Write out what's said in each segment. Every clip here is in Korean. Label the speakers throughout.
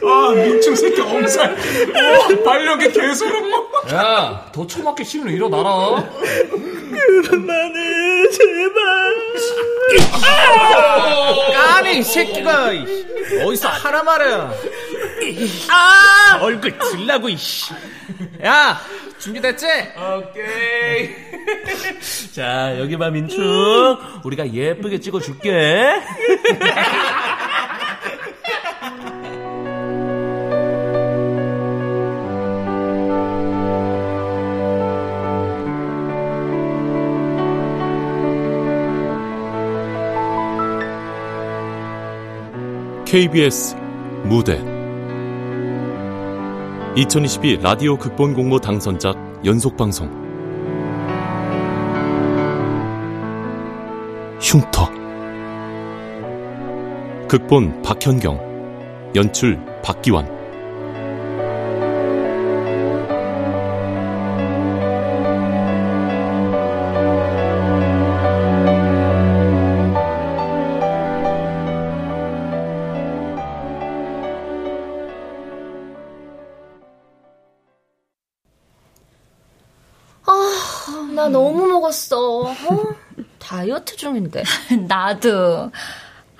Speaker 1: 아, 민충 새끼 엄살. 와, 발력의 개소름 뭐.
Speaker 2: 야, 더 처맞기 싫으면 일어나라.
Speaker 3: 그만해, 제발.
Speaker 2: 까미 새끼가 어디서 하라 말이야.
Speaker 3: 아! 얼굴 들라고, 이씨.
Speaker 2: 야, 준비됐지?
Speaker 1: 오케이.
Speaker 3: 자, 여기 봐, 민충. 우리가 예쁘게 찍어줄게.
Speaker 4: KBS 무대 2022 라디오 극본 공모 당선작 연속 방송 흉터. 극본 박현경 연출 박기환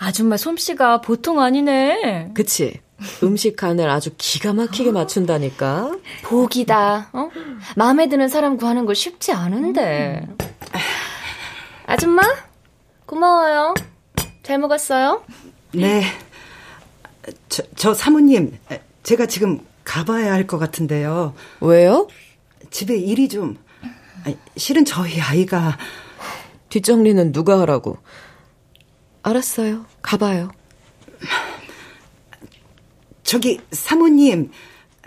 Speaker 5: 아줌마 솜씨가 보통 아니네.
Speaker 6: 그치? 음식 간을 아주 기가 막히게 맞춘다니까.
Speaker 7: 복이다. 어? 마음에 드는 사람 구하는 거 쉽지 않은데. 아줌마? 고마워요. 잘 먹었어요?
Speaker 8: 네. 저, 저 사모님, 제가 지금 가봐야 할 것 같은데요.
Speaker 6: 왜요?
Speaker 8: 집에 일이 좀. 실은 저희 아이가.
Speaker 6: 뒷정리는 누가 하라고? 알았어요. 가봐요.
Speaker 8: 저기 사모님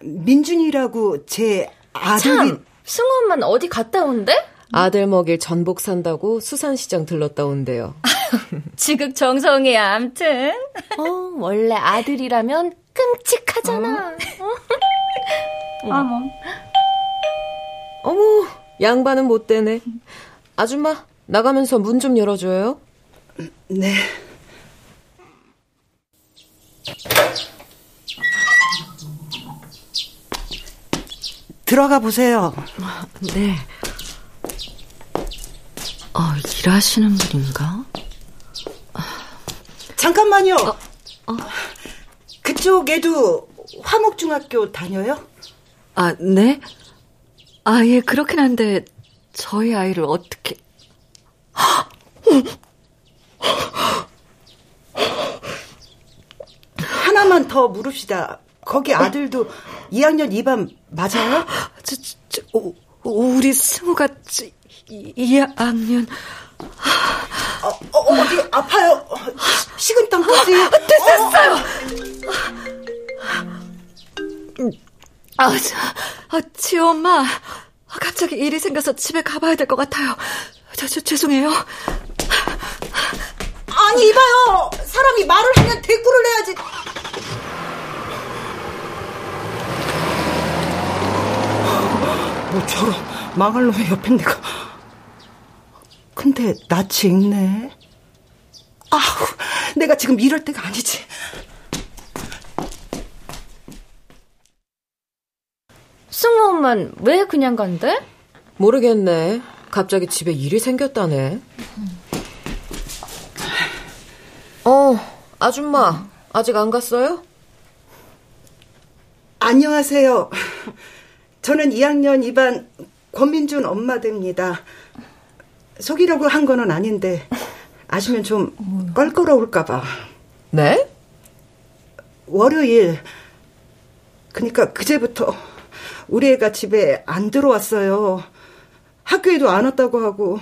Speaker 8: 민준이라고 제 아들이
Speaker 7: 참, 승우 엄마는 어디 갔다 온대?
Speaker 6: 아들 먹일 전복 산다고 수산시장 들렀다 온대요.
Speaker 5: 지극정성이야, 암튼.
Speaker 7: 어, 원래 아들이라면 끔찍하잖아.
Speaker 5: 어? 어머.
Speaker 6: 어머, 양반은 못 되네. 아줌마, 나가면서 문 좀 열어줘요.
Speaker 8: 네. 들어가 보세요.
Speaker 6: 네. 아, 일하시는 분인가?
Speaker 8: 잠깐만요. 어, 어. 그쪽에도 화목중학교 다녀요?
Speaker 6: 아, 네? 아, 예, 그렇긴 한데, 저희 아이를 어떻게.
Speaker 8: 하나만 더 물읍시다. 거기 아들도 2학년 2반 맞아요?
Speaker 6: 저, 저, 저, 오, 우리 승우가 2학년.
Speaker 8: 어, 어, 어디 아파요? 식은땀까지.
Speaker 6: 됐어요. 아, 저, 아, 지호 엄마. 갑자기 일이 생겨서 집에 가봐야 될 것 같아요. 저, 저, 죄송해요.
Speaker 8: 아니, 이봐요. 사람이 말을 하면 대꾸를 해야지. 뭐 저런 망할 놈의 옆에 내가. 근데 낯이 익네. 아우, 내가 지금 이럴 때가 아니지.
Speaker 7: 승우 엄만 왜 그냥 간대?
Speaker 6: 모르겠네. 갑자기 집에 일이 생겼다네. 어, 아줌마, 아직 안 갔어요?
Speaker 8: 안녕하세요. 저는 2학년 2반 권민준 엄마 됩니다. 속이려고 한 거는 아닌데 아시면 좀 껄끄러울까 봐.
Speaker 6: 네?
Speaker 8: 월요일 그니까 그제부터 우리 애가 집에 안 들어왔어요. 학교에도 안 왔다고 하고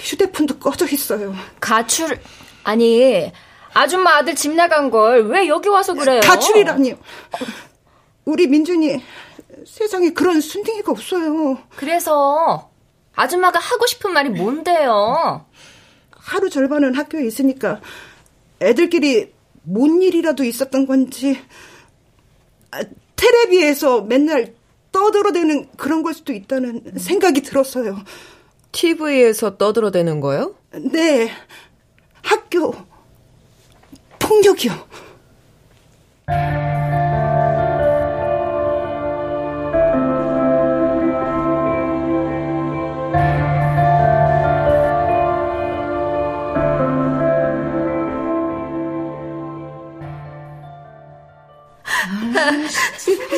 Speaker 8: 휴대폰도 꺼져 있어요.
Speaker 7: 가출 아니 아줌마 아들 집 나간 걸 왜 여기 와서 그래요?
Speaker 8: 가출이라니요. 우리 민준이 세상에 그런 순둥이가 없어요.
Speaker 7: 그래서 아줌마가 하고 싶은 말이 뭔데요?
Speaker 8: 하루 절반은 학교에 있으니까 애들끼리 뭔 일이라도 있었던 건지 아, 테레비에서 맨날 떠들어대는 그런 걸 수도 있다는 생각이 들었어요.
Speaker 6: TV에서 떠들어대는 거요?
Speaker 8: 네, 학교 폭력이요.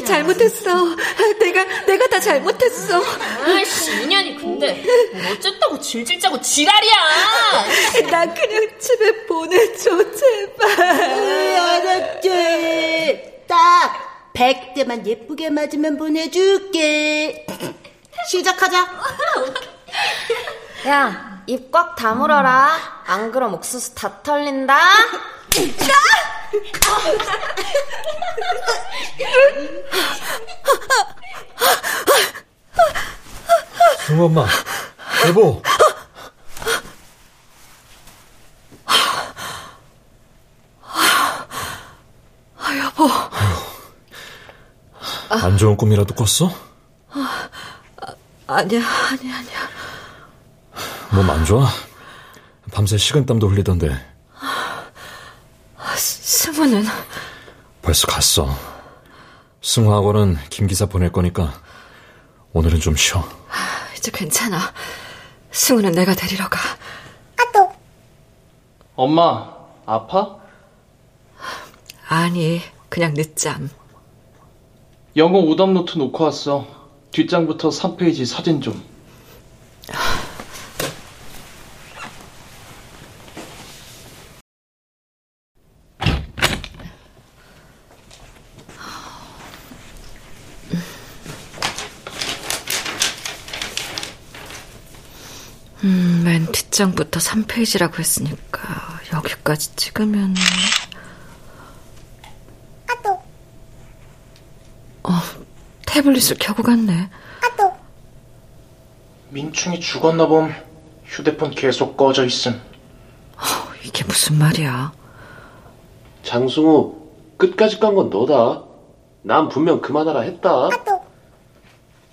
Speaker 6: 잘못했어. 내가 내가 다 잘못했어.
Speaker 5: 아이씨, 인연이 근데 뭐 어쨌다고 질질 짜고 지랄이야.
Speaker 6: 나 그냥 집에 보내줘 제발.
Speaker 9: 알았지. 딱 100대만 예쁘게 맞으면 보내줄게. 시작하자.
Speaker 7: 야, 입 꽉 다물어라. 안 그럼 옥수수 다 털린다.
Speaker 1: 승우 엄마, 여보.
Speaker 6: 아, 여보.
Speaker 1: 안 좋은 꿈이라도 꿨어?
Speaker 6: 아니야, 아니야, 아니야.
Speaker 1: 몸 안 좋아? 밤새 식은땀도 흘리던데
Speaker 6: 승우는
Speaker 1: 벌써 갔어. 승우하고는 김 기사 보낼 거니까 오늘은 좀 쉬어.
Speaker 6: 이제 괜찮아. 승우는 내가 데리러 가.
Speaker 2: 엄마, 아파?
Speaker 6: 아니, 그냥 늦잠.
Speaker 2: 영어 오답노트 놓고 왔어. 뒷장부터 3페이지 사진 좀.
Speaker 6: 1장부터 3페이지라고 했으니까 여기까지 찍으면. 아또. 어, 태블릿을 켜고 갔네. 아또.
Speaker 2: 민충이 죽었나 봄 휴대폰 계속 꺼져 있음.
Speaker 6: 어, 이게 무슨 말이야?
Speaker 3: 장승우 끝까지 깐 건 너다. 난 분명 그만하라 했다. 아또.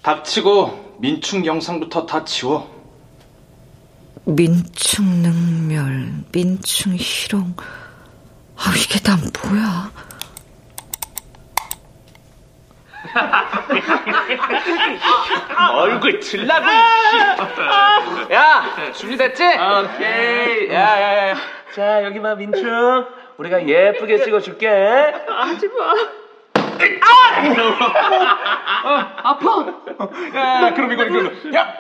Speaker 2: 닥치고 민충 영상부터 다 지워.
Speaker 6: 민충 능멸, 민충 희롱. 아, 이게 다 뭐야?
Speaker 3: 얼굴 이씨.
Speaker 2: 야, 준비됐지?
Speaker 3: 오케이. 야, 야, 야. 자, 여기 봐, 민충. 우리가 예쁘게 찍어줄게. 하지 마.
Speaker 1: 야, 그럼 이거 이거. 야,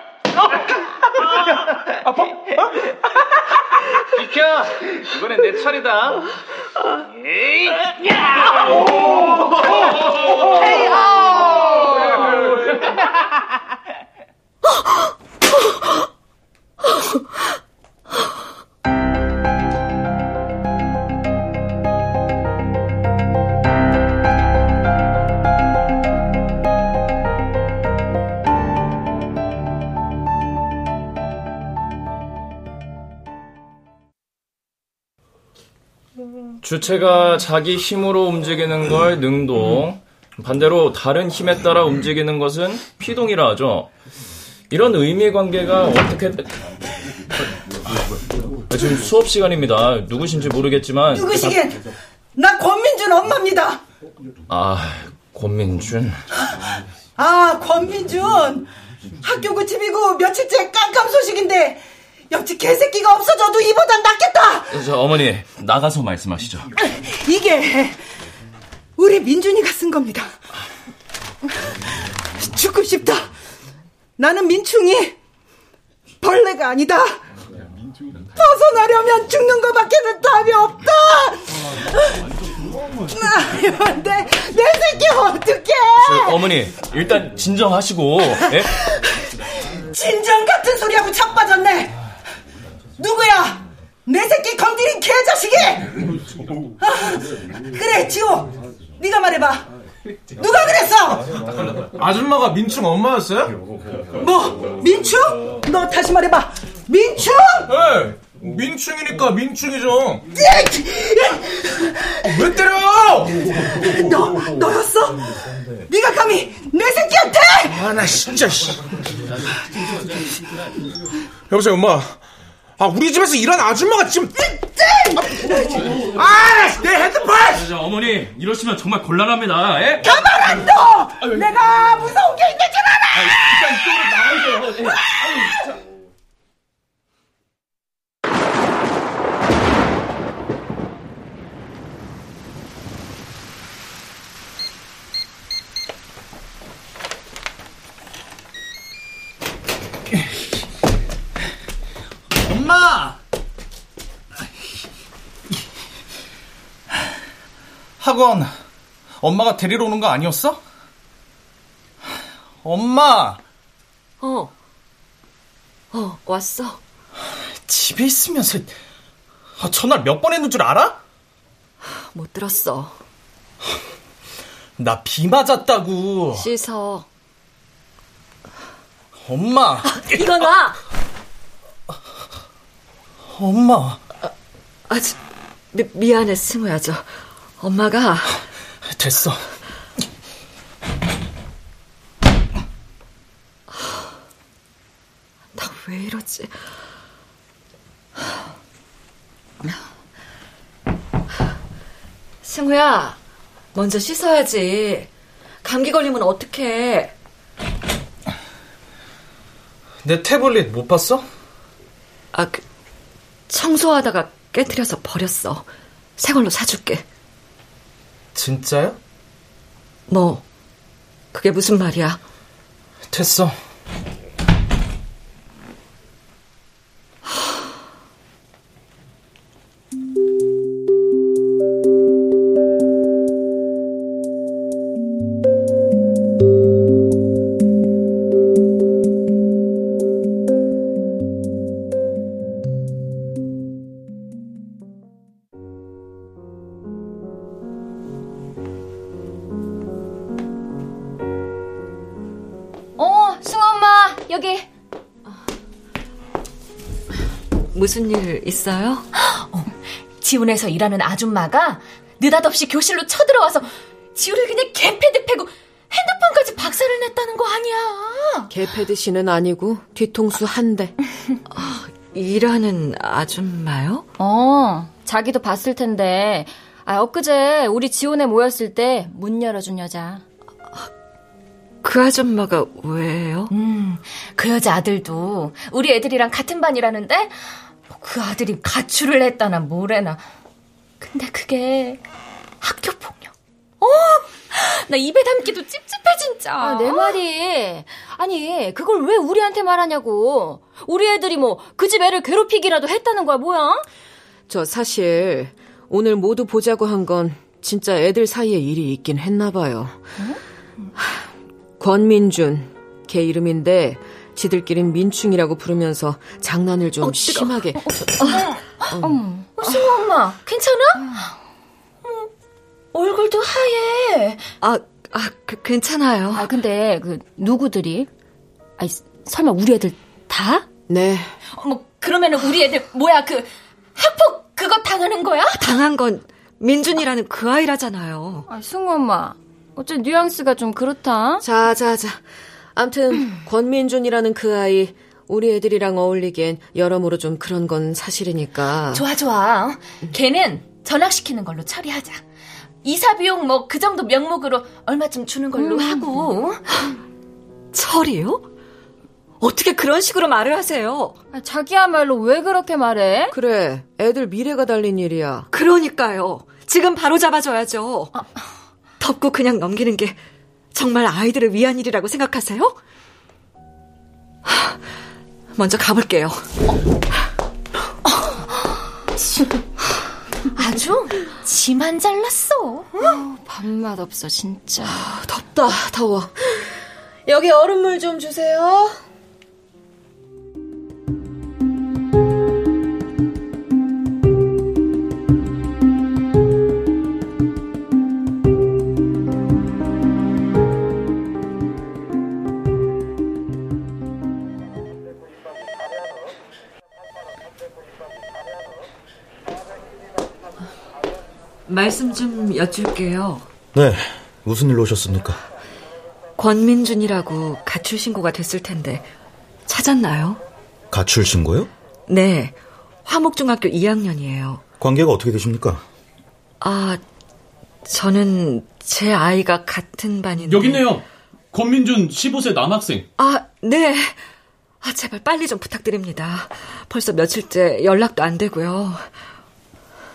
Speaker 2: 비켜! 이번엔 내 차례다.
Speaker 10: 주체가 자기 힘으로 움직이는 걸 능동, 반대로 다른 힘에 따라 움직이는 것은 피동이라 하죠. 이런 의미 관계가 어떻게 아, 지금 수업 시간입니다. 누구신지 모르겠지만
Speaker 8: 누구시긴? 나 권민준 엄마입니다.
Speaker 10: 아 권민준
Speaker 8: 아, 권민준. 학교 그 집이고 며칠째 깜깜 소식인데 옆집 개새끼가 없어져도 이보단 낫겠다.
Speaker 10: 저 어머니 나가서 말씀하시죠.
Speaker 8: 이게 우리 민준이가 쓴 겁니다. 죽고 싶다. 나는 민충이 벌레가 아니다. 벗어나려면 죽는 것밖에는 답이 없다. 나, 내, 내 새끼 어떡해.
Speaker 10: 저, 어머니 일단 진정하시고 예?
Speaker 8: 진정 같은 소리하고 자빠졌네. 누구야? 내 새끼 건드린 개자식이! 아, 그래, 지호. 네가 말해봐. 누가 그랬어?
Speaker 1: 아줌마가 민충 엄마였어요?
Speaker 8: 뭐, 민충? 너 다시 말해봐. 민충?
Speaker 1: 네, 민충이니까 민충이죠. 왜 때려?
Speaker 8: 너, 너였어? 네가 감히 내 새끼한테?
Speaker 1: 아, 나 진짜, 씨. 여보세요, 엄마.
Speaker 11: 아, 우리 집에서 일한 아줌마가 지금. 아, 내 핸드폰!
Speaker 10: 자, 어머니, 이러시면 정말 곤란합니다. 예?
Speaker 12: 가만 안 둬! 내가 무서운 게 있는 줄 알아!
Speaker 10: 일단 이쪽으로 나가세요. 예.
Speaker 13: 엄마! 학원, 엄마가 데리러 오는 거 아니었어? 엄마!
Speaker 6: 어. 어, 왔어.
Speaker 13: 집에 있으면서 아, 전화를 몇 번 했는 줄 알아?
Speaker 6: 못 들었어.
Speaker 13: 나 비 맞았다고.
Speaker 6: 씻어.
Speaker 13: 엄마.
Speaker 6: 이거 놔!
Speaker 13: 엄마.
Speaker 6: 아, 저, 미, 미안해, 승우야, 저. 엄마가.
Speaker 13: 됐어.
Speaker 6: 나 왜 이러지? 승우야, 먼저 씻어야지. 감기 걸리면 어떡해.
Speaker 13: 내 태블릿 못 봤어?
Speaker 6: 아, 그, 청소하다가 깨뜨려서 버렸어. 새 걸로 사줄게.
Speaker 13: 진짜요?
Speaker 6: 뭐, 그게 무슨 말이야?
Speaker 13: 됐어.
Speaker 7: 어,
Speaker 6: 무슨 일 있어요?
Speaker 5: 지훈에서 일하는 아줌마가 느닷없이 교실로 쳐들어와서 지우를 그냥 개패드 패고 핸드폰까지 박살을 냈다는 거 아니야.
Speaker 14: 개패드 씨는 아니고 뒤통수 한 대.
Speaker 6: 일하는 아줌마요?
Speaker 7: 어, 자기도 봤을 텐데. 아, 엊그제 우리 지원에 모였을 때 문 열어준 여자.
Speaker 6: 그 아줌마가 왜요?
Speaker 5: 음, 그 여자 아들도 우리 애들이랑 같은 반이라는데 그 아들이 가출을 했다나 뭐래나. 근데 그게 학교 폭력. 어, 나 입에 담기도 찝찝해 진짜.
Speaker 7: 아, 내 말이. 아니, 그걸 왜 우리한테 말하냐고. 우리 애들이 뭐 그 집 애를 괴롭히기라도 했다는 거야, 뭐야?
Speaker 14: 저 사실 오늘 모두 보자고 한 건 진짜 애들 사이에 일이 있긴 했나 봐요. 하, 권민준 걔 이름인데 지들끼린 민충이라고 부르면서 장난을 좀 심하게
Speaker 5: 어머, 어, 승우 엄마, 괜찮아? 어, 얼굴도 하얘.
Speaker 6: 아, 아, 그, 괜찮아요.
Speaker 7: 아, 근데 그 누구들이? 아니, 설마 우리 애들 다?
Speaker 14: 네.
Speaker 5: 어머, 그러면은 우리 애들 뭐야 그 학폭 그거 당하는 거야?
Speaker 6: 당한 건 민준이라는 그 아이라잖아요.
Speaker 7: 아, 승우 엄마. 어째 뉘앙스가 좀 그렇다.
Speaker 14: 자, 자, 자. 암튼 권민준이라는 그 아이 우리 애들이랑 어울리기엔 여러모로 좀 그런 건 사실이니까.
Speaker 5: 좋아 좋아. 걔는 전학시키는 걸로 처리하자. 이사 비용 뭐 그 정도 명목으로 얼마쯤 주는 걸로
Speaker 7: 음.
Speaker 5: 하고.
Speaker 6: 철이요? 어떻게 그런 식으로 말을 하세요?
Speaker 7: 아, 자기야말로 왜 그렇게 말해?
Speaker 14: 그래, 애들 미래가 달린 일이야.
Speaker 6: 그러니까요. 지금 바로 잡아줘야죠. 덮고 그냥 넘기는 게 정말 아이들을 위한 일이라고 생각하세요? 하, 먼저 가볼게요.
Speaker 5: 아주 지만 잘났어.
Speaker 7: 밥맛 없어, 진짜.
Speaker 14: 덥다, 더워. 여기 얼음물 좀 주세요.
Speaker 6: 말씀 좀 여쭐게요.
Speaker 15: 네, 무슨 일로 오셨습니까?
Speaker 6: 권민준이라고 가출 신고가 됐을 텐데 찾았나요?
Speaker 15: 가출 신고요?
Speaker 6: 네, 화목중학교 2학년이에요.
Speaker 15: 관계가 어떻게 되십니까?
Speaker 6: 아, 저는 제 아이가 같은 반인데.
Speaker 16: 여기 있네요. 권민준 15세 남학생.
Speaker 6: 아, 네. 아, 제발 빨리 좀 부탁드립니다. 벌써 며칠째 연락도 안 되고요.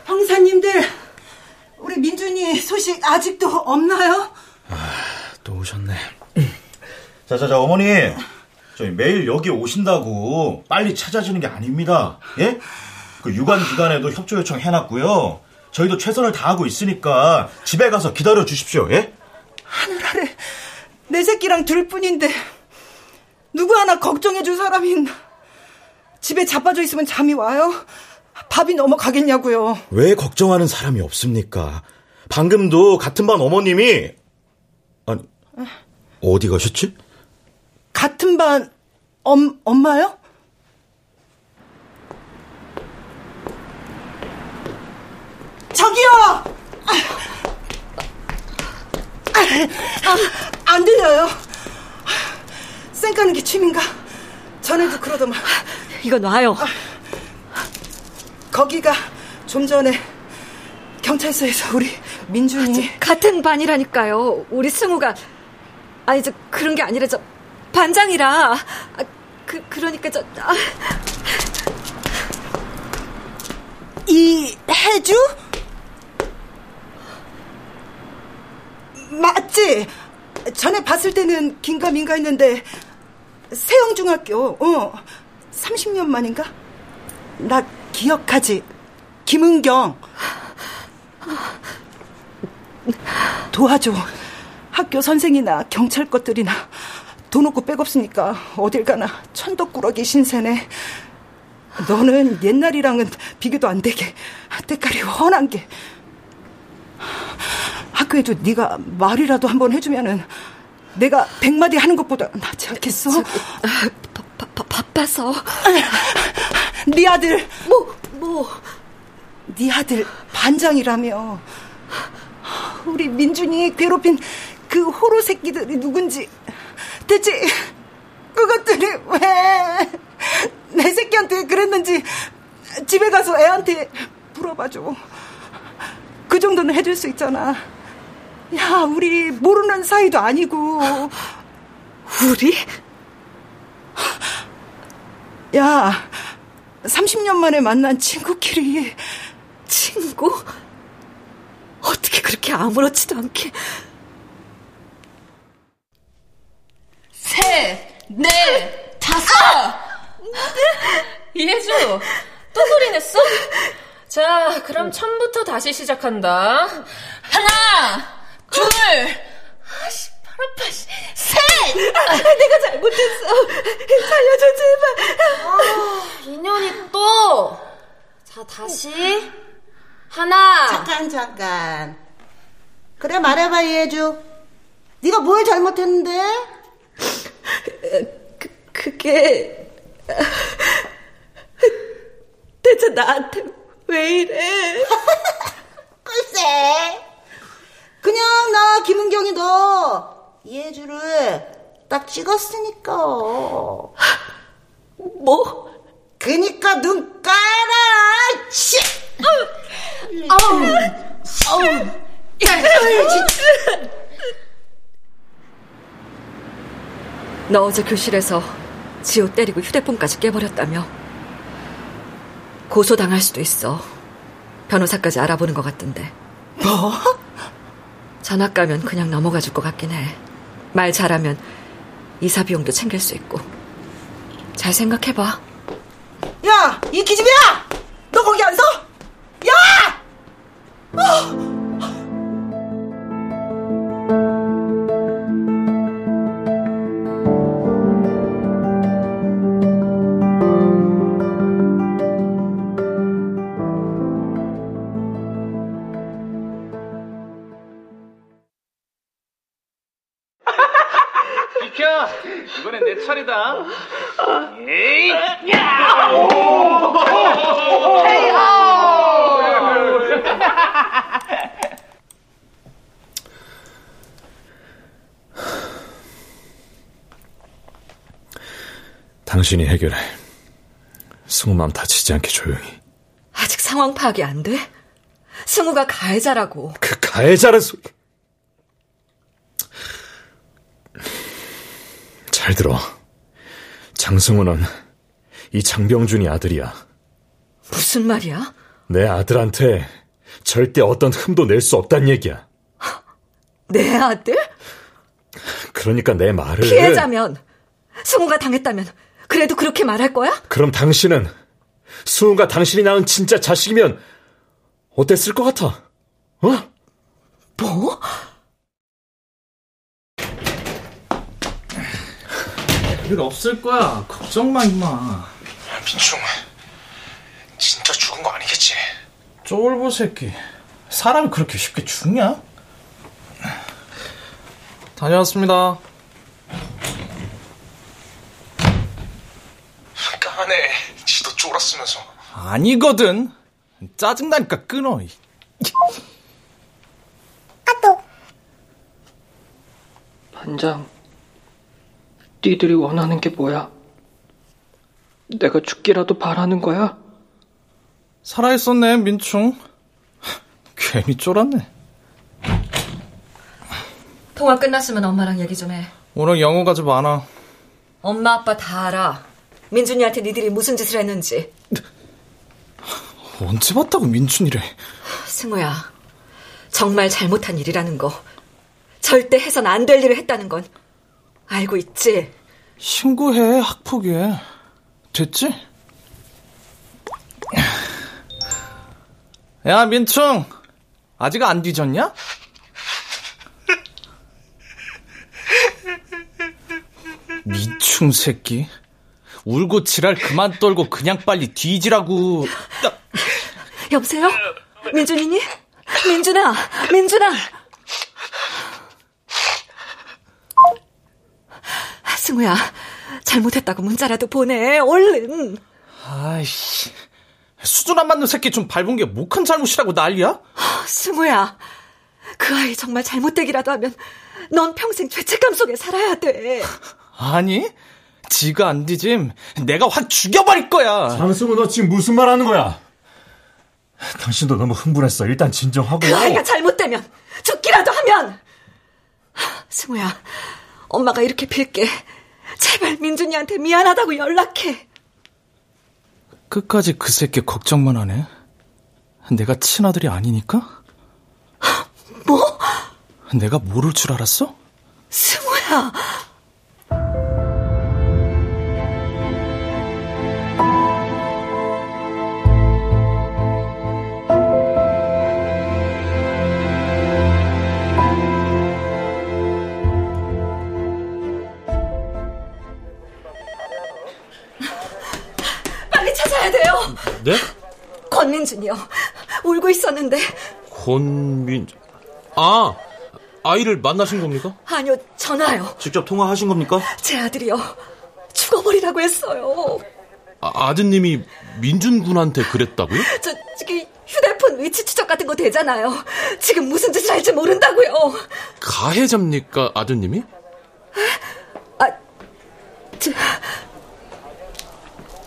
Speaker 8: 형사님들, 우리 민준이 소식 아직도 없나요?
Speaker 15: 아, 또 오셨네. 자자자 어머니, 저희 매일 여기 오신다고 빨리 찾아지는 게 아닙니다. 예? 그 유관 기관에도 협조 요청 해놨고요. 저희도 최선을 다하고 있으니까 집에 가서 기다려 주십시오. 예?
Speaker 8: 하늘 아래 내 새끼랑 둘뿐인데 누구 하나 걱정해 줄 사람이 있나? 집에 자빠져 있으면 잠이 와요? 밥이 넘어가겠냐고요.
Speaker 15: 왜 걱정하는 사람이 없습니까? 방금도 같은 반 어머님이 아니 어디 가셨지?
Speaker 8: 같은 반 엄, 엄마요? 저기요! 아, 안 들려요. 쌩 까는 게 취미인가? 전에도 그러더만.
Speaker 6: 이거 놔요.
Speaker 8: 거기가 좀 전에 경찰서에서 우리 민준이
Speaker 6: 아, 같은 반이라니까요. 우리 승우가 아니 저 그런 게 아니라 저 반장이라 아, 그 그러니까 저 아.
Speaker 8: 이해주 맞지? 전에 봤을 때는 긴가민가 했는데 세영중학교 어 30년 만인가? 나 기억하지? 김은경. 도와줘. 학교 선생이나 경찰 것들이나 돈 없고 백 없으니까 어딜 가나 천덕꾸러기 신세네. 너는 옛날이랑은 비교도 안 되게 때깔이 훤한 게. 학교에도 네가 말이라도 한번 해주면은 내가 백마디 하는 것보다 낫지 않겠어? 저기,
Speaker 6: 바, 바, 바빠서
Speaker 8: 네 아들
Speaker 6: 뭐 뭐?
Speaker 8: 네 아들 반장이라며 우리 민준이 괴롭힌 그 호로 새끼들이 누군지 대체 그것들이 왜 내 새끼한테 그랬는지 집에 가서 애한테 물어봐줘. 그 정도는 해줄 수 있잖아. 야, 우리 모르는 사이도 아니고.
Speaker 6: 우리?
Speaker 8: 야, 30년 만에 만난 친구끼리.
Speaker 6: 친구? 어떻게 그렇게 아무렇지도 않게.
Speaker 5: 셋, 넷, 다섯! 이해주, 또 소리 냈어? 자, 그럼 처음부터 다시 시작한다. 하나, 둘, 아씨, 팔 아파, 셋!
Speaker 6: 아, 내가 잘못했어. 살려줘, 제발.
Speaker 7: 아, 인연이 또. 자, 다시. 하나.
Speaker 9: 잠깐, 잠깐. 그래, 말해봐, 이해주. 네가 뭘 잘못했는데?
Speaker 6: 그, 그게... 대체 나한테 왜 이래?
Speaker 9: 글쎄. 그냥 나 김은경이 너 이해주를 딱 찍었으니까.
Speaker 6: 뭐?
Speaker 9: 그니까 눈 까라. 치.
Speaker 6: 아우. 아우. 너 어제 교실에서 지호 때리고 휴대폰까지 깨버렸다며. 고소당할 수도 있어. 변호사까지 알아보는 것 같던데.
Speaker 8: 뭐?
Speaker 6: 전학 가면 그냥 넘어가 줄 것 같긴 해. 말 잘하면 이사 비용도 챙길 수 있고. 잘 생각해봐.
Speaker 8: 야, 이 기집애야! 너 거기 안 서? 야! 어!
Speaker 1: 당신이 해결해. 승우 마음 다치지 않게 조용히.
Speaker 6: 아직 상황 파악이 안 돼? 승우가 가해자라고.
Speaker 1: 그 가해자는 소... 잘 들어. 장승우는 이 장병준이 아들이야.
Speaker 6: 무슨 말이야?
Speaker 1: 내 아들한테 절대 어떤 흠도 낼 수 없단 얘기야.
Speaker 6: 내 아들?
Speaker 1: 그러니까 내 말을
Speaker 6: 피해자면 승우가 당했다면 그래도 그렇게 말할 거야?
Speaker 1: 그럼 당신은 수은가 당신이 낳은 진짜 자식이면 어땠을 것 같아? 어?
Speaker 6: 뭐?
Speaker 13: 일 없을 거야. 걱정 마, 임마.
Speaker 11: 민충, 진짜 죽은 거 아니겠지?
Speaker 13: 쫄보 새끼. 사람이 그렇게 쉽게 죽냐? 다녀왔습니다.
Speaker 11: 까네. 지도 쫄았으면서.
Speaker 13: 아니거든. 짜증나니까 끊어.
Speaker 2: 반장, 니들이 원하는 게 뭐야? 내가 죽기라도 바라는 거야?
Speaker 13: 살아있었네, 민충. 괜히 쫄았네.
Speaker 6: 통화 끝났으면 엄마랑 얘기 좀 해.
Speaker 13: 오늘 영어가 좀 많아.
Speaker 6: 엄마 아빠 다 알아. 민준이한테 니들이 무슨 짓을 했는지.
Speaker 13: 언제 봤다고 민준이래.
Speaker 6: 승우야, 정말 잘못한 일이라는 거. 절대 해선 안 될 일을 했다는 건 알고 있지?
Speaker 13: 신고해, 학폭에. 됐지? 야, 민충. 아직 안 뒤졌냐? 미충 새끼. 울고 지랄 그만 떨고 그냥 빨리 뒤지라고.
Speaker 6: 여보세요? 민준이니? 민준아, 민준아. 승우야, 잘못했다고 문자라도 보내, 얼른.
Speaker 13: 아이씨. 수준 안 맞는 새끼 좀 밟은 게 뭐 큰 잘못이라고 난리야?
Speaker 6: 승우야, 그 아이 정말 잘못되기라도 하면 넌 평생 죄책감 속에 살아야 돼.
Speaker 13: 아니, 지가 안 뒤짐 내가 확 죽여버릴 거야.
Speaker 1: 장승우 너 지금 무슨 말 하는 거야? 당신도 너무 흥분했어. 일단 진정하고.
Speaker 6: 그 아이가 잘못되면 죽기라도 하면. 승우야, 엄마가 이렇게 빌게. 제발 민준이한테 미안하다고 연락해.
Speaker 13: 끝까지 그 새끼 걱정만 하네. 내가 친아들이 아니니까?
Speaker 6: 뭐?
Speaker 13: 내가 모를 줄 알았어?
Speaker 6: 승우야. 찾아야 돼요.
Speaker 16: 네?
Speaker 6: 권민준이요. 울고 있었는데.
Speaker 16: 권민, 아, 아이를 만나신 겁니까?
Speaker 6: 아니요, 전화요.
Speaker 15: 직접 통화하신 겁니까?
Speaker 6: 제 아들이요. 죽어버리라고 했어요.
Speaker 16: 아, 아드님이 민준 군한테 그랬다고요?
Speaker 6: 저, 저기, 휴대폰 위치 추적 같은 거 되잖아요. 지금 무슨 짓을 할지 모른다고요.
Speaker 16: 가해자입니까, 아드님이?
Speaker 6: 저,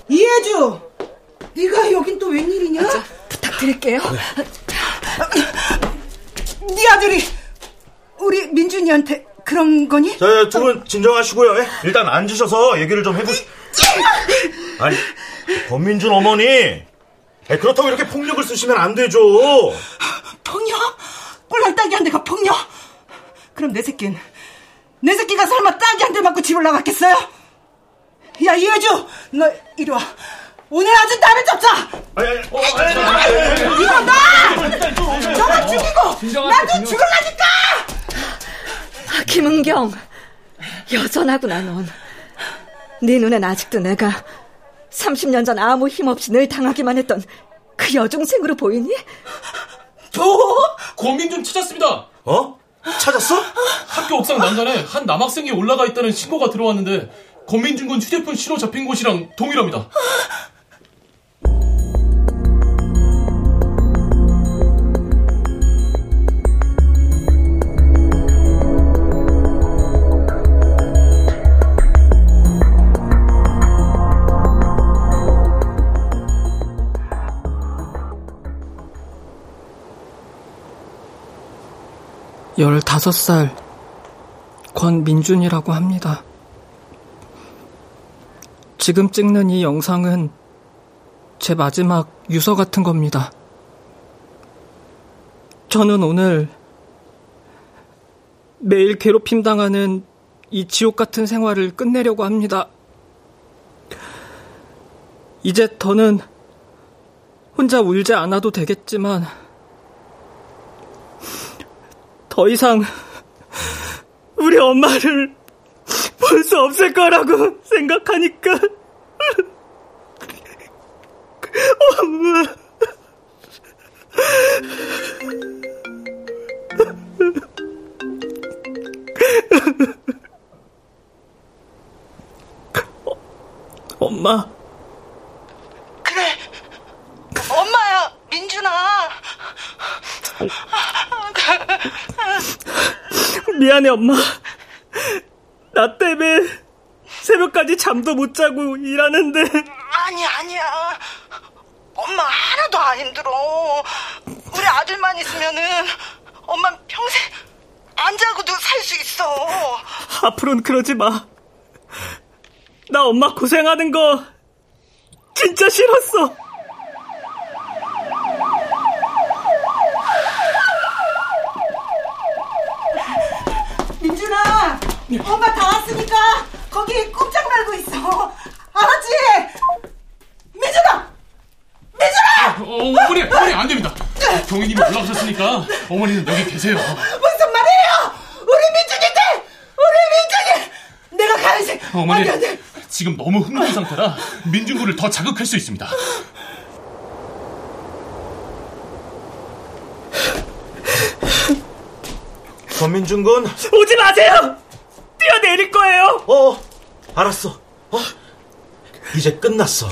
Speaker 8: 이해주, 네가 여긴 또 웬일이냐?
Speaker 6: 부탁드릴게요.
Speaker 8: 네 아들이 우리 민준이한테 그런 거니?
Speaker 15: 자, 두분 진정하시고요. 예? 일단 앉으셔서 얘기를 좀 해보. 아니, 권민준 어머니. 예, 그렇다고 이렇게 폭력을 쓰시면 안 되죠.
Speaker 8: 폭력? 꼴랑 딸기한테가 폭력? 그럼 내 새끼는 내 새끼가 설마 딸기한테 맞고 집을 나갔겠어요? 야 이해주, 너 이리 와. 오늘 아주 나를 잡자. 이거 나! 너만 죽이고 나도 죽을라니까!
Speaker 6: 아, 김은경. 여전하구나, 넌. 네 눈엔 아직도 내가 30년 전 아무 힘 없이 늘 당하기만 했던 그 여중생으로 보이니?
Speaker 8: 뭐?
Speaker 16: 권민준 찾았습니다.
Speaker 15: 어? 찾았어?
Speaker 16: 학교 옥상 난간에 한 남학생이 올라가 있다는 신고가 들어왔는데 권민준 군 휴대폰 신호 잡힌 곳이랑 동일합니다.
Speaker 17: 15살 권민준이라고 합니다. 지금 찍는 이 영상은 제 마지막 유서 같은 겁니다. 저는 오늘 매일 괴롭힘 당하는 이 지옥 같은 생활을 끝내려고 합니다. 이제 더는 혼자 울지 않아도 되겠지만 더 이상 우리 엄마를 볼 수 없을 거라고 생각하니까. 엄마. 엄마.
Speaker 12: 그래. 엄마야 민준아
Speaker 17: 미안해 엄마. 나 때문에 새벽까지 잠도 못 자고 일하는데.
Speaker 12: 아니 아니야. 엄마 하나도 안 힘들어. 우리 아들만 있으면은 엄마 평생 안 자고도 살 수 있어.
Speaker 17: 앞으로는 그러지 마. 나 엄마 고생하는 거 진짜 싫었어.
Speaker 9: 민준아, 엄마 다 왔으니까 거기 꼼짝 말고 있어. 알았지? 민준아! 민준아!
Speaker 16: 어, 어 머니, 어머니 안 됩니다. 경위님이 올라오셨으니까 어머니는 여기 계세요.
Speaker 9: 무슨 말이에요? 우리 민준인데! 우리 민준이! 내가 가야지.
Speaker 16: 어머니,
Speaker 9: 안 돼, 안 돼.
Speaker 16: 지금 너무 흥분 상태라 민준군을 더 자극할 수 있습니다.
Speaker 15: 권민준 군
Speaker 17: 오지 마세요! 뛰어내릴 거예요!
Speaker 15: 어, 알았어. 어? 이제 끝났어.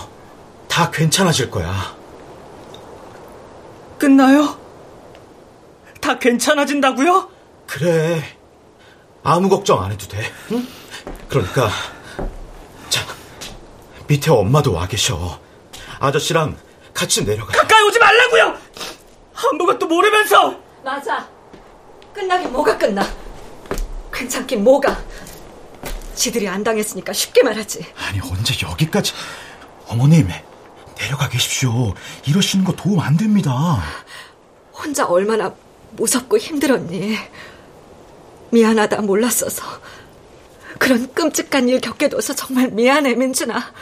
Speaker 15: 다 괜찮아질 거야.
Speaker 17: 끝나요? 다 괜찮아진다고요?
Speaker 15: 그래. 아무 걱정 안 해도 돼. 응? 그러니까 자 밑에 엄마도 와 계셔. 아저씨랑 같이 내려가.
Speaker 17: 가까이 오지 말라고요! 아무것도 모르면서!
Speaker 6: 맞아. 끝나긴 뭐가 끝나. 괜찮긴 뭐가. 지들이 안 당했으니까 쉽게 말하지.
Speaker 15: 아니 언제 여기까지? 어머님 내려가 계십시오. 이러시는 거 도움 안 됩니다.
Speaker 6: 혼자 얼마나 무섭고 힘들었니. 미안하다 몰랐어서. 그런 끔찍한 일 겪게 둬서 정말 미안해, 민준아.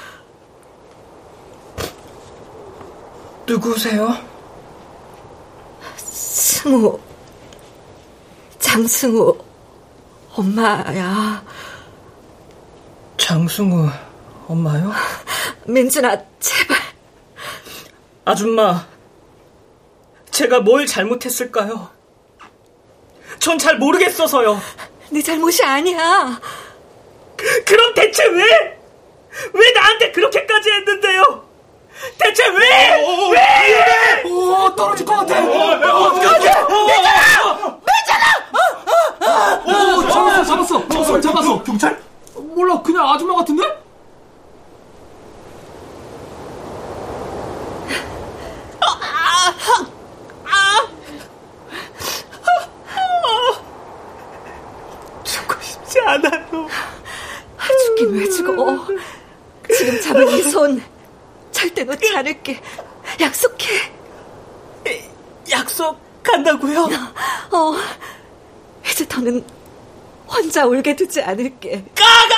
Speaker 17: 누구세요?
Speaker 6: 승우. 장승우. 엄마야.
Speaker 17: 장승우 엄마요?
Speaker 6: 민준아, 제발.
Speaker 17: 아줌마, 제가 뭘 잘못했을까요? 전 잘 모르겠어서요.
Speaker 6: 네 잘못이 아니야.
Speaker 17: 그럼 대체 왜? 왜 나한테 그렇게까지 했는데요? 대체 왜?
Speaker 16: 어,
Speaker 17: 왜?
Speaker 16: 오, 떨어질 것 같아.
Speaker 17: 어떡하지?
Speaker 16: 민준아! 오, 잡았어, 잡았어. 잡았어, 잡았어.
Speaker 15: 경찰?
Speaker 16: 몰라, 그냥 아줌마 같은데?
Speaker 17: 죽고 싶지 않아요.
Speaker 6: 죽긴 왜 죽어. 지금 잡은 이 손 절대 놓지 않을게. 약속해.
Speaker 17: 약속한다고요?
Speaker 6: 어, 이제 더는 혼자 울게 두지 않을게.
Speaker 17: 까가!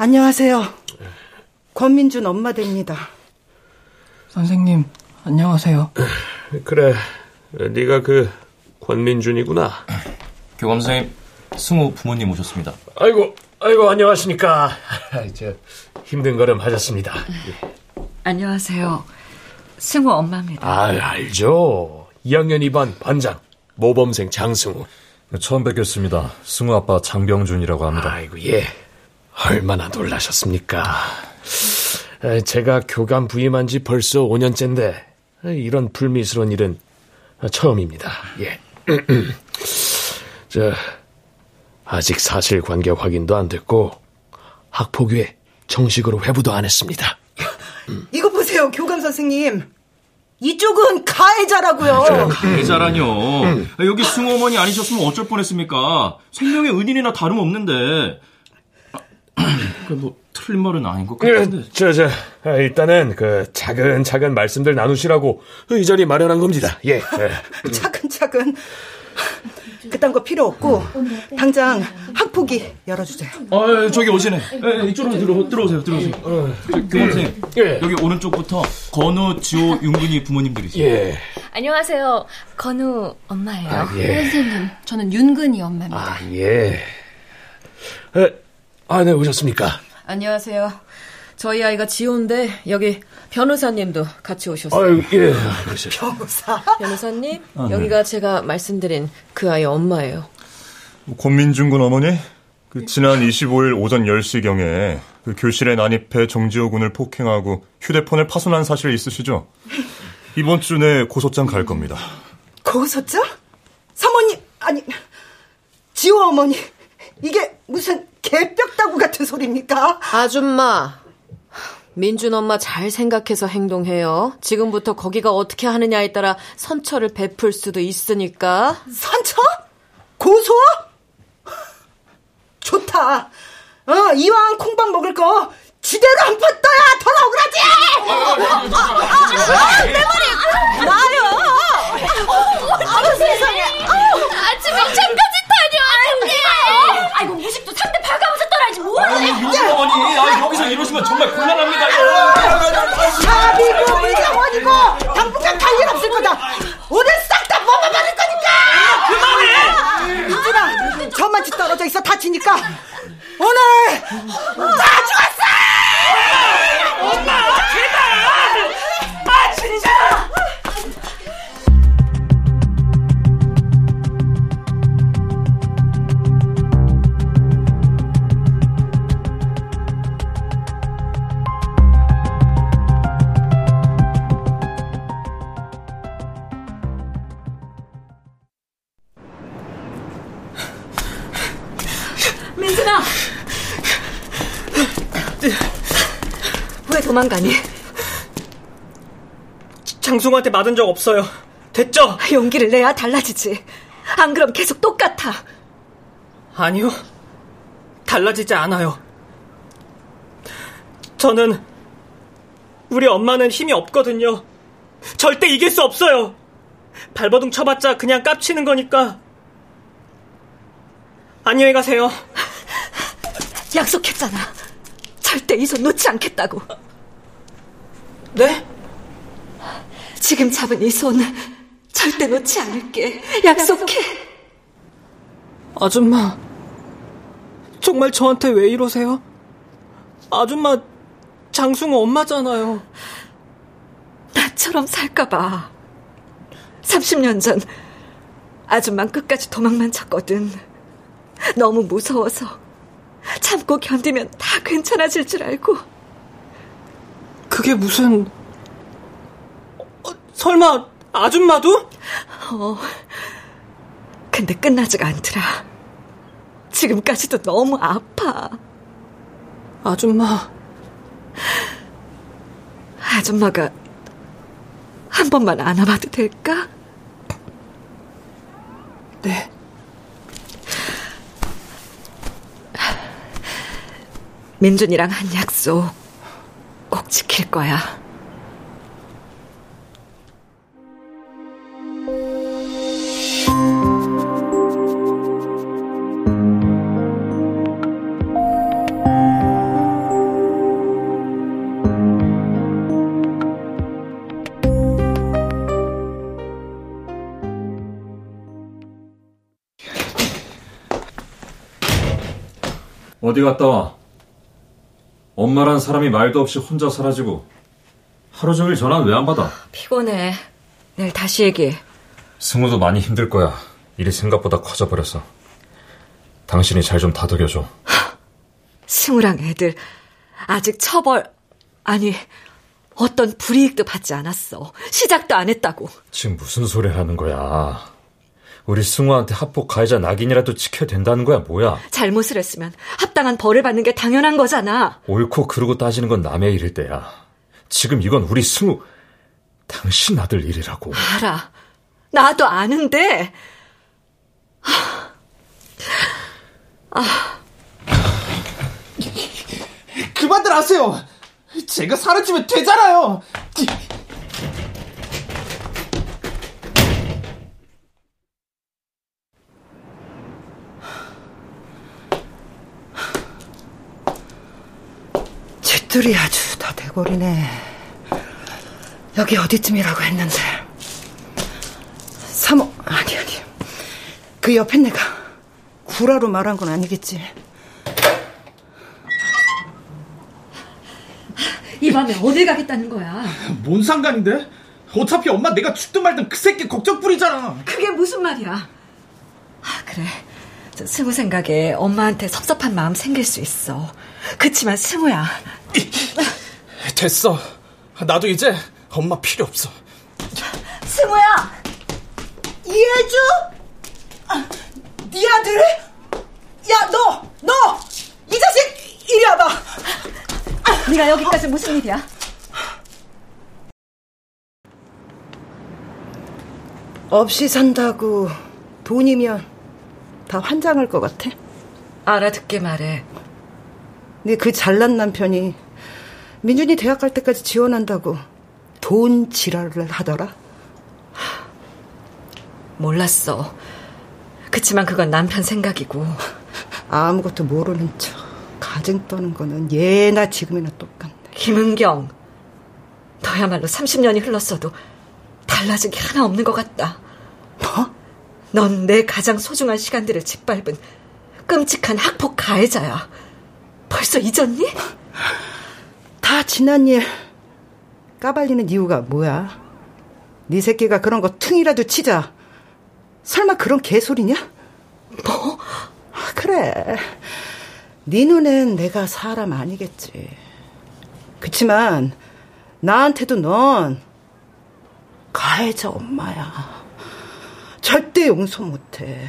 Speaker 8: 안녕하세요. 권민준 엄마 됩니다.
Speaker 17: 선생님, 안녕하세요.
Speaker 18: 그래, 네가 그 권민준이구나.
Speaker 10: 교감 선생님, 승우 부모님 오셨습니다.
Speaker 18: 아이고, 아이고 안녕하십니까. 저 힘든 걸음 하셨습니다.
Speaker 6: 안녕하세요. 승우 엄마입니다.
Speaker 18: 아, 알죠. 2학년 2반 반장 모범생 장승우.
Speaker 1: 처음 뵙겠습니다. 승우 아빠 장병준이라고 합니다.
Speaker 18: 아이고 예. 얼마나 놀라셨습니까? 제가 교감 부임한 지 벌써 5년째인데 이런 불미스러운 일은 처음입니다. 예. 저 아직 사실 관계 확인도 안 됐고 학폭위에 정식으로 회부도 안 했습니다.
Speaker 8: 이거 보세요, 교감 선생님. 이쪽은 가해자라고요.
Speaker 10: 가해자라뇨. 여기 승호어머니 아니셨으면 어쩔 뻔했습니까? 생명의 은인이나 다름없는데. 뭐 틀린 말은 아닌 것 같은데.
Speaker 18: 예, 저, 저, 아, 일단은 그 차근차근 말씀들 나누시라고 이 자리 마련한 겁니다. 예. 예.
Speaker 8: 차근차근. 그딴 거 필요 없고 당장 학폭이 열어주세요.
Speaker 10: 아 저기 오시네. 에, 이쪽으로 들어, 들어오세요. 들어오세요. 어, 교감 선생님. 예. 여기 오른쪽부터 건우, 지호, 윤근이 부모님들이세요.
Speaker 18: 예.
Speaker 5: 안녕하세요. 건우 엄마예요.
Speaker 18: 아, 예.
Speaker 7: 선생님, 저는 윤근이 엄마입니다.
Speaker 18: 아, 예. 에, 아, 네, 오셨습니까?
Speaker 14: 안녕하세요. 저희 아이가 지호인데 여기 변호사님도 같이 오셨어요.
Speaker 18: 아유, 예.
Speaker 8: 변호사?
Speaker 14: 변호사님,
Speaker 19: 아, 네.
Speaker 14: 여기가 제가 말씀드린 그 아이 엄마예요.
Speaker 19: 권민준 군 어머니, 그 지난 25일 오전 10시경에 그 교실에 난입해 정지호 군을 폭행하고 휴대폰을 파손한 사실 있으시죠? 이번 주 내 고소장 갈 겁니다.
Speaker 8: 고소장? 사모님, 아니, 지호 어머니. 이게 무슨 개뼈다구 같은 소리입니까?
Speaker 14: 아줌마, 민준 엄마 잘 생각해서 행동해요. 지금부터 거기가 어떻게 하느냐에 따라 선처를 베풀 수도 있으니까.
Speaker 8: 선처? 고소? 좋다. 어, 이왕 콩밥 먹을 거 지대로 한판 떠야 더 억울하지! 아, 내 머리! 나요!
Speaker 7: 아우 세상에! 아침에 잠까 지 다녀왔는데! 아이고 무식도 상대 봐가면서 떠나지 뭐하지?
Speaker 10: 윤준 어머니, 아, 여기서 이러시면 정말 곤란합니다.
Speaker 8: 샵이고 물병원이고 당분간 갈 일 없을 거다. 오늘 싹 다 뽑아버릴 거니까! 그만해! 민준아, 저만치 떨어져 있어 다치니까 오늘 다 죽었어!
Speaker 9: 엄마, 제발! 아, 진짜!
Speaker 6: 도망가니?
Speaker 17: 장승호한테 맞은 적 없어요. 됐죠?
Speaker 6: 용기를 내야 달라지지. 안 그럼 계속 똑같아.
Speaker 17: 아니요. 달라지지 않아요. 저는 우리 엄마는 힘이 없거든요. 절대 이길 수 없어요. 발버둥 쳐봤자 그냥 깝치는 거니까. 안녕히 가세요.
Speaker 6: 약속했잖아. 절대 이 손 놓지 않겠다고.
Speaker 17: 네?
Speaker 6: 지금 잡은 이 손 절대 놓지 않을게. 약속해.
Speaker 17: 아줌마, 정말 저한테 왜 이러세요? 아줌마, 장승호 엄마잖아요.
Speaker 6: 나처럼 살까봐. 30년 전 아줌만 끝까지 도망만 쳤거든. 너무 무서워서 참고 견디면 다 괜찮아질 줄 알고.
Speaker 17: 그게 무슨... 어, 설마 아줌마도?
Speaker 6: 어. 근데 끝나지가 않더라. 지금까지도 너무 아파.
Speaker 17: 아줌마.
Speaker 6: 아줌마가 한 번만 안아봐도 될까?
Speaker 17: 네.
Speaker 6: 민준이랑 한 약속 꼭 지킬 거야.
Speaker 1: 어디 갔다 와? 엄마란 사람이 말도 없이 혼자 사라지고 하루 종일 전화 왜 안 받아?
Speaker 6: 피곤해. 내일 다시 얘기해.
Speaker 1: 승우도 많이 힘들 거야. 일이 생각보다 커져버렸어. 당신이 잘 좀 다독여줘.
Speaker 6: 승우랑 애들 아직 처벌 아니 어떤 불이익도 받지 않았어. 시작도 안 했다고.
Speaker 1: 지금 무슨 소리 하는 거야? 우리 승우한테 합법 가해자 낙인이라도 지켜야 된다는 거야, 뭐야?
Speaker 6: 잘못을 했으면 합당한 벌을 받는 게 당연한 거잖아.
Speaker 1: 옳고 그르고 따지는 건 남의 일일 때야. 지금 이건 우리 승우, 당신 아들 일이라고.
Speaker 6: 알아. 나도 아는데. 아.
Speaker 13: 아. 그만들 하세요. 제가 사라지면 되잖아요.
Speaker 8: 쥐들이 아주 다 대거리네. 여기 어디쯤이라고 했는데. 3호, 아니, 아니. 그 옆에 내가 구라로 말한 건 아니겠지.
Speaker 6: 이 밤에 어딜 가겠다는 거야?
Speaker 13: 뭔 상관인데? 어차피 엄마 내가 죽든 말든 그 새끼 걱정 뿌리잖아.
Speaker 6: 그게 무슨 말이야? 아, 그래. 저 승우 생각에 엄마한테 섭섭한 마음 생길 수 있어. 그치만 승우야.
Speaker 13: 됐어. 나도 이제 엄마 필요 없어.
Speaker 12: 승우야! 이해해줘? 아, 네 아들? 야, 너! 너! 이 자식! 이리 와봐!
Speaker 6: 아, 네가 여기까지 무슨 일이야?
Speaker 8: 없이 산다고 돈이면 다 환장할 것 같아?
Speaker 6: 알아듣게 말해.
Speaker 8: 네그 잘난 남편이 민준이 대학 갈 때까지 지원한다고 돈 지랄을 하더라?
Speaker 6: 몰랐어. 그치만 그건 남편 생각이고.
Speaker 8: 아무것도 모르는 척 가증 떠는 거는 예나 지금이나 똑같네.
Speaker 6: 김은경, 너야말로 30년이 흘렀어도 달라진 게 하나 없는 것 같다.
Speaker 8: 뭐?
Speaker 6: 넌 내 가장 소중한 시간들을 짓밟은 끔찍한 학폭 가해자야. 벌써 잊었니?
Speaker 8: 다 지난 일 까발리는 이유가 뭐야? 네 새끼가 그런 거 퉁이라도 치자. 설마 그런 개소리냐?
Speaker 6: 뭐?
Speaker 8: 아, 그래. 네 눈엔 내가 사람 아니겠지. 그치만 나한테도 넌 가해자 엄마야. 절대 용서 못해.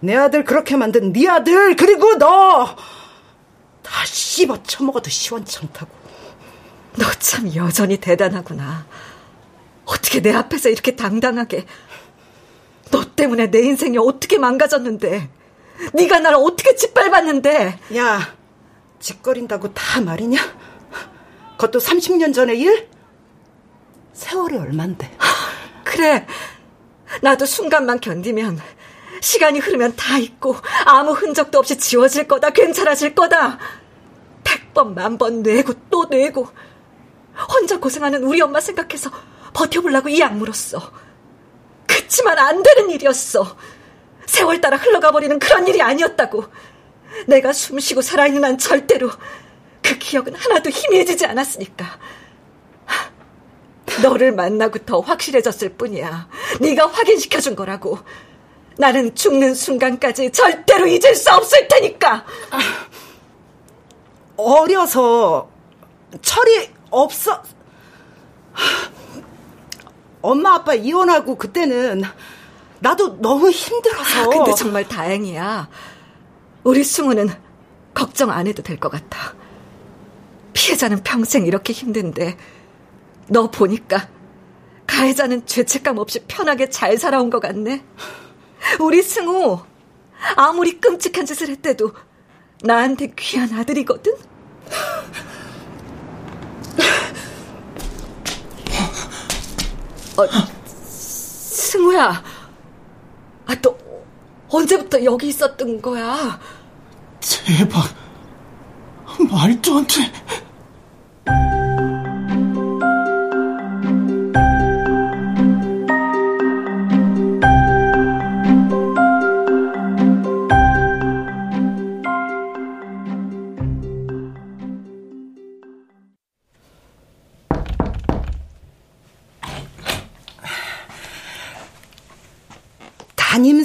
Speaker 8: 내 아들 그렇게 만든 네 아들 그리고 너 다 씹어 처먹어도 시원찮다고.
Speaker 6: 너 참 여전히 대단하구나. 어떻게 내 앞에서 이렇게 당당하게 너 때문에 내 인생이 어떻게 망가졌는데 네가 날 어떻게 짓밟았는데
Speaker 8: 야 짓거린다고 다 말이냐? 그것도 30년 전의 일? 세월이 얼만데
Speaker 6: 그래 나도 순간만 견디면 시간이 흐르면 다 잊고 아무 흔적도 없이 지워질 거다 괜찮아질 거다. 백번 만 번 뇌고 또 뇌고. 혼자 고생하는 우리 엄마 생각해서 버텨보려고 이 약물었어. 그치만 안 되는 일이었어. 세월 따라 흘러가 버리는 그런 일이 아니었다고. 내가 숨쉬고 살아있는 한 절대로 그 기억은 하나도 희미해지지 않았으니까. 너를 만나고 더 확실해졌을 뿐이야. 네가 확인시켜준 거라고 나는 죽는 순간까지 절대로 잊을 수 없을 테니까.
Speaker 8: 어려서 철이 없어. 엄마 아빠 이혼하고 그때는 나도 너무 힘들어서.
Speaker 6: 아, 근데 정말 다행이야. 우리 승우는 걱정 안 해도 될 것 같아. 피해자는 평생 이렇게 힘든데 너 보니까 가해자는 죄책감 없이 편하게 잘 살아온 것 같네. 우리 승우 아무리 끔찍한 짓을 했대도 나한테 귀한 아들이거든. 어, 승우야, 아, 너 언제부터 여기 있었던 거야?
Speaker 13: 대박, 말도 안 돼.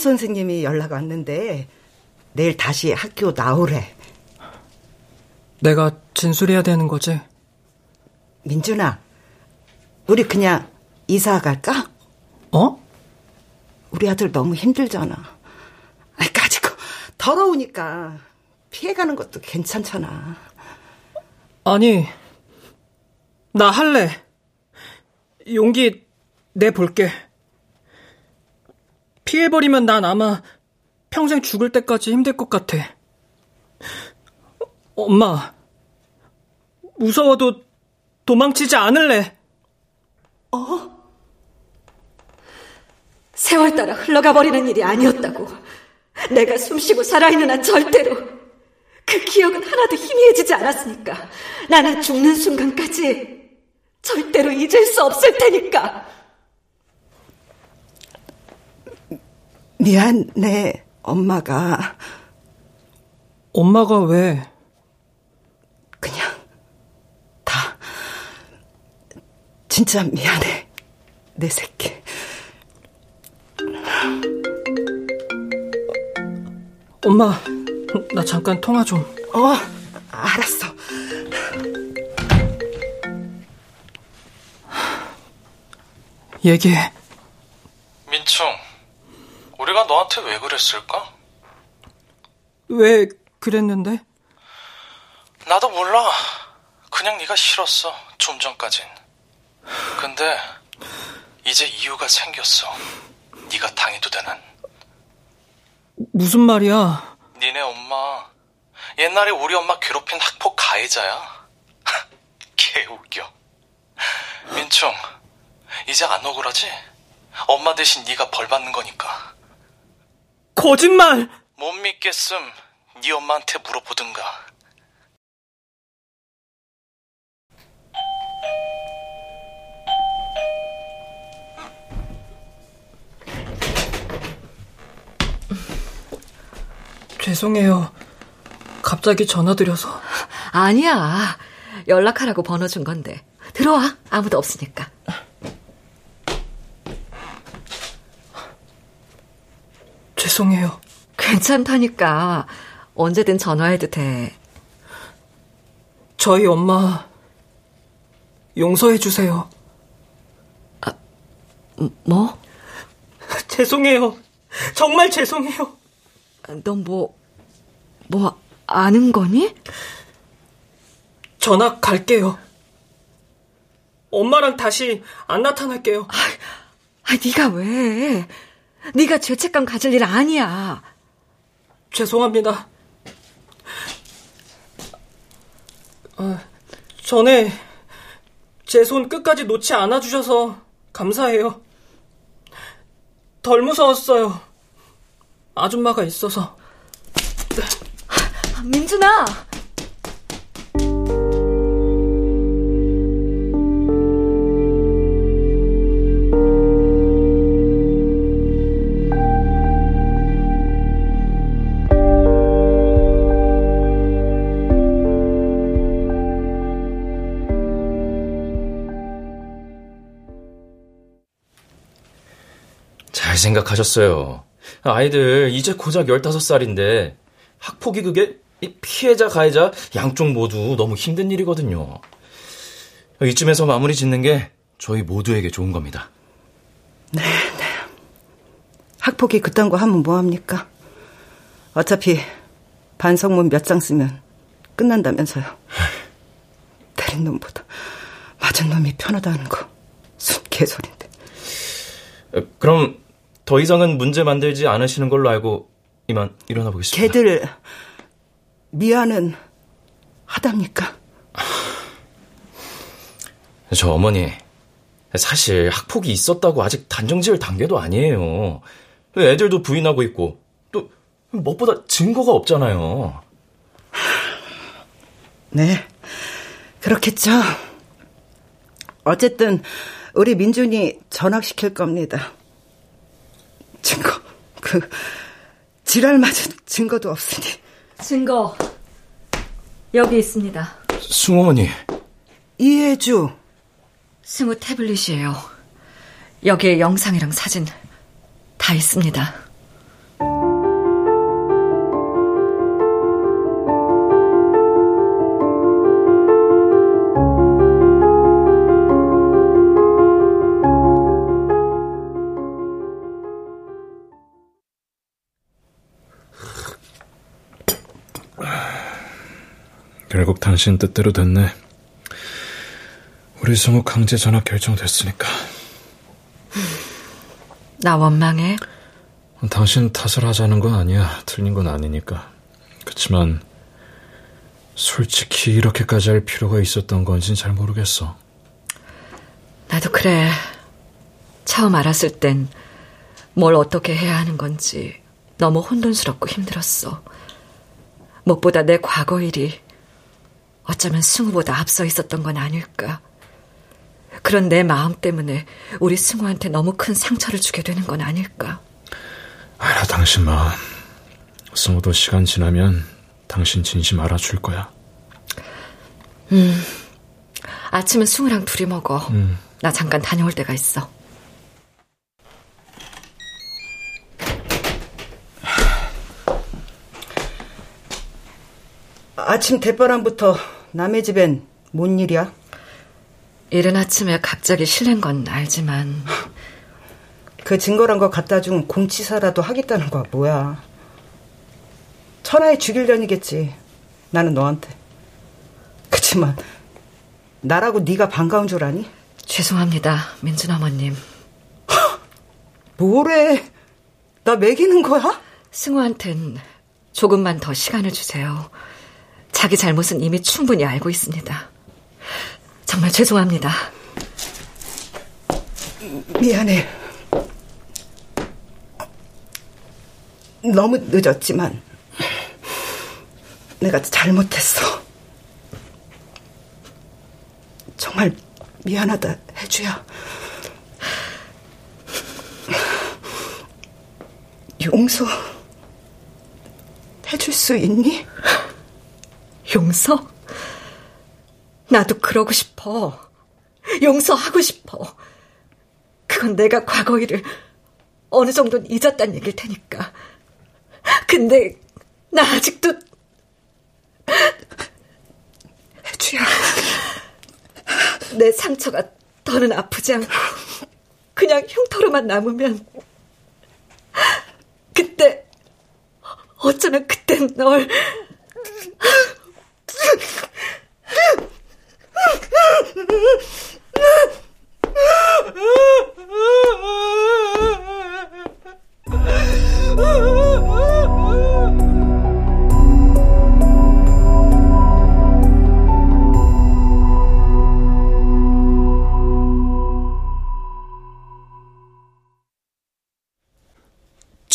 Speaker 8: 선생님이 연락 왔는데 내일 다시 학교 나오래.
Speaker 17: 내가 진술해야 되는 거지?
Speaker 8: 민준아, 우리 그냥 이사 갈까?
Speaker 17: 어?
Speaker 8: 우리 아들 너무 힘들잖아. 아이, 가지고 더러우니까 피해가는 것도 괜찮잖아.
Speaker 17: 아니, 나 할래. 용기 내볼게. 피해버리면 난 아마 평생 죽을 때까지 힘들 것 같아. 엄마, 무서워도 도망치지 않을래.
Speaker 6: 어? 세월 따라 흘러가 버리는 일이 아니었다고. 내가 숨쉬고 살아있는 한 절대로 그 기억은 하나도 희미해지지 않았으니까 나는 죽는 순간까지 절대로 잊을 수 없을 테니까.
Speaker 8: 미안해, 엄마가.
Speaker 17: 엄마가 왜?
Speaker 8: 그냥, 다, 진짜 미안해, 내 새끼.
Speaker 17: 엄마, 나 잠깐 통화 좀.
Speaker 8: 어, 알았어.
Speaker 17: 얘기해.
Speaker 10: 우리가 너한테 왜 그랬을까?
Speaker 17: 왜 그랬는데?
Speaker 10: 나도 몰라. 그냥 네가 싫었어. 좀 전까진. 근데 이제 이유가 생겼어. 네가 당해도 되는.
Speaker 17: 무슨 말이야?
Speaker 10: 니네 엄마 옛날에 우리 엄마 괴롭힌 학폭 가해자야. 개 웃겨. 민충, 이제 안 억울하지? 엄마 대신 네가 벌 받는 거니까.
Speaker 17: 거짓말!
Speaker 10: 못 믿겠음. 네 엄마한테 물어보든가.
Speaker 17: 죄송해요. 갑자기 전화드려서.
Speaker 6: 아니야. 연락하라고 번호 준 건데. 들어와. 아무도 없으니까.
Speaker 17: 죄송해요.
Speaker 6: 괜찮다니까. 언제든 전화해도 돼.
Speaker 17: 저희 엄마 용서해 주세요.
Speaker 6: 아, 뭐?
Speaker 17: 죄송해요. 정말 죄송해요.
Speaker 6: 넌 뭐, 뭐, 아는 거니?
Speaker 17: 전학 갈게요. 엄마랑 다시 안 나타날게요.
Speaker 6: 아, 아 네가 왜? 네가 죄책감 가질 일 아니야.
Speaker 17: 죄송합니다. 아, 전에 제 손 끝까지 놓지 않아 주셔서 감사해요. 덜 무서웠어요. 아줌마가 있어서.
Speaker 6: 민준아!
Speaker 10: 생각하셨어요. 아이들 이제 고작 15살인데 학폭이 그게 피해자 가해자 양쪽 모두 너무 힘든 일이거든요. 이쯤에서 마무리 짓는 게 저희 모두에게 좋은 겁니다.
Speaker 8: 네, 네. 학폭이 그딴 거 하면 뭐합니까? 어차피 반성문 몇 장 쓰면 끝난다면서요. 때린 놈보다 맞은 놈이 편하다는 거. 순 개소리인데.
Speaker 10: 그럼 더 이상은 문제 만들지 않으시는 걸로 알고 이만 일어나 보겠습니다.
Speaker 8: 걔들 미안은 하답니까?
Speaker 10: 저 어머니 사실 학폭이 있었다고 아직 단정지을 단계도 아니에요. 애들도 부인하고 있고 또 무엇보다 증거가 없잖아요.
Speaker 8: 네, 그렇겠죠. 어쨌든 우리 민준이 전학시킬 겁니다. 증거, 그 지랄 맞은 증거도 없으니.
Speaker 6: 증거 여기 있습니다.
Speaker 10: 승어머니.
Speaker 8: 이해주.
Speaker 6: 승우 태블릿이에요. 여기에 영상이랑 사진 다 있습니다.
Speaker 18: 당신 뜻대로 됐네. 우리 성우 강제 전학 결정됐으니까.
Speaker 6: 나 원망해?
Speaker 18: 당신 탓을 하자는 건 아니야. 틀린 건 아니니까. 그렇지만 솔직히 이렇게까지 할 필요가 있었던 건진 잘 모르겠어.
Speaker 6: 나도 그래. 처음 알았을 땐 뭘 어떻게 해야 하는 건지 너무 혼돈스럽고 힘들었어. 무엇보다 내 과거 일이 어쩌면 승우보다 앞서 있었던 건 아닐까. 그런 내 마음 때문에 우리 승우한테 너무 큰 상처를 주게 되는 건 아닐까.
Speaker 18: 알아, 당신 마음. 승우도 시간 지나면 당신 진심 알아줄 거야.
Speaker 6: 음. 아침은 승우랑 둘이 먹어.
Speaker 18: 음.
Speaker 6: 나 잠깐 다녀올 때가 있어.
Speaker 8: 아침 대바람부터 남의 집엔 뭔 일이야?
Speaker 6: 이른 아침에 갑자기 실낸 건 알지만
Speaker 8: 그 증거란 거 갖다 준 공치사라도 하겠다는 거야 뭐야 천하에 죽일년이겠지 나는 너한테 그치만 나라고 네가 반가운 줄 아니?
Speaker 6: 죄송합니다 민준 어머님
Speaker 8: 뭐래 나 매기는 거야?
Speaker 6: 승우한텐 조금만 더 시간을 주세요 자기 잘못은 이미 충분히 알고 있습니다 정말 죄송합니다
Speaker 8: 미안해 너무 늦었지만 내가 잘못했어. 정말 미안하다, 해주야. 용서 해줄 수 있니?
Speaker 6: 용서? 나도 그러고 싶어. 용서하고 싶어. 그건 내가 과거 일을 어느 정도는 잊었단 얘기일 테니까. 근데 나 아직도 해주야 내 상처가 더는 아프지 않고 그냥 흉터로만 남으면 그때 어쩌면 그땐 널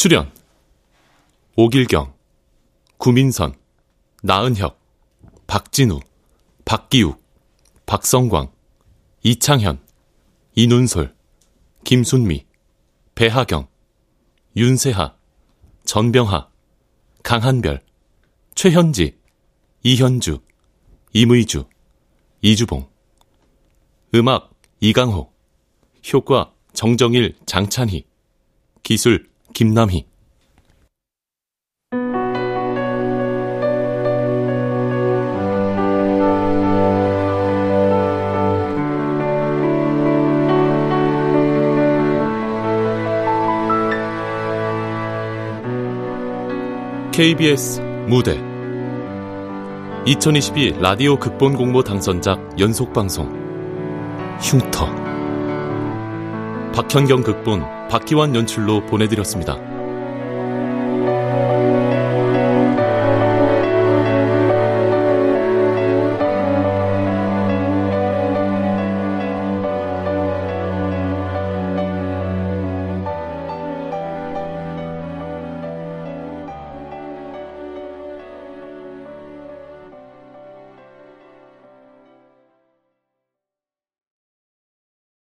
Speaker 4: 출연. 오길경, 구민선, 나은혁, 박진우, 박기욱, 박성광, 이창현, 이눈솔, 김순미, 배하경, 윤세하, 전병하, 강한별, 최현지, 이현주, 임의주, 이주봉. 음악 이강호, 효과 정정일, 장찬희, 기술 김남희 KBS 무대. 2022 라디오 극본 공모 당선작 연속 방송. 흉터. 박현경 극본 박기환 연출로 보내드렸습니다.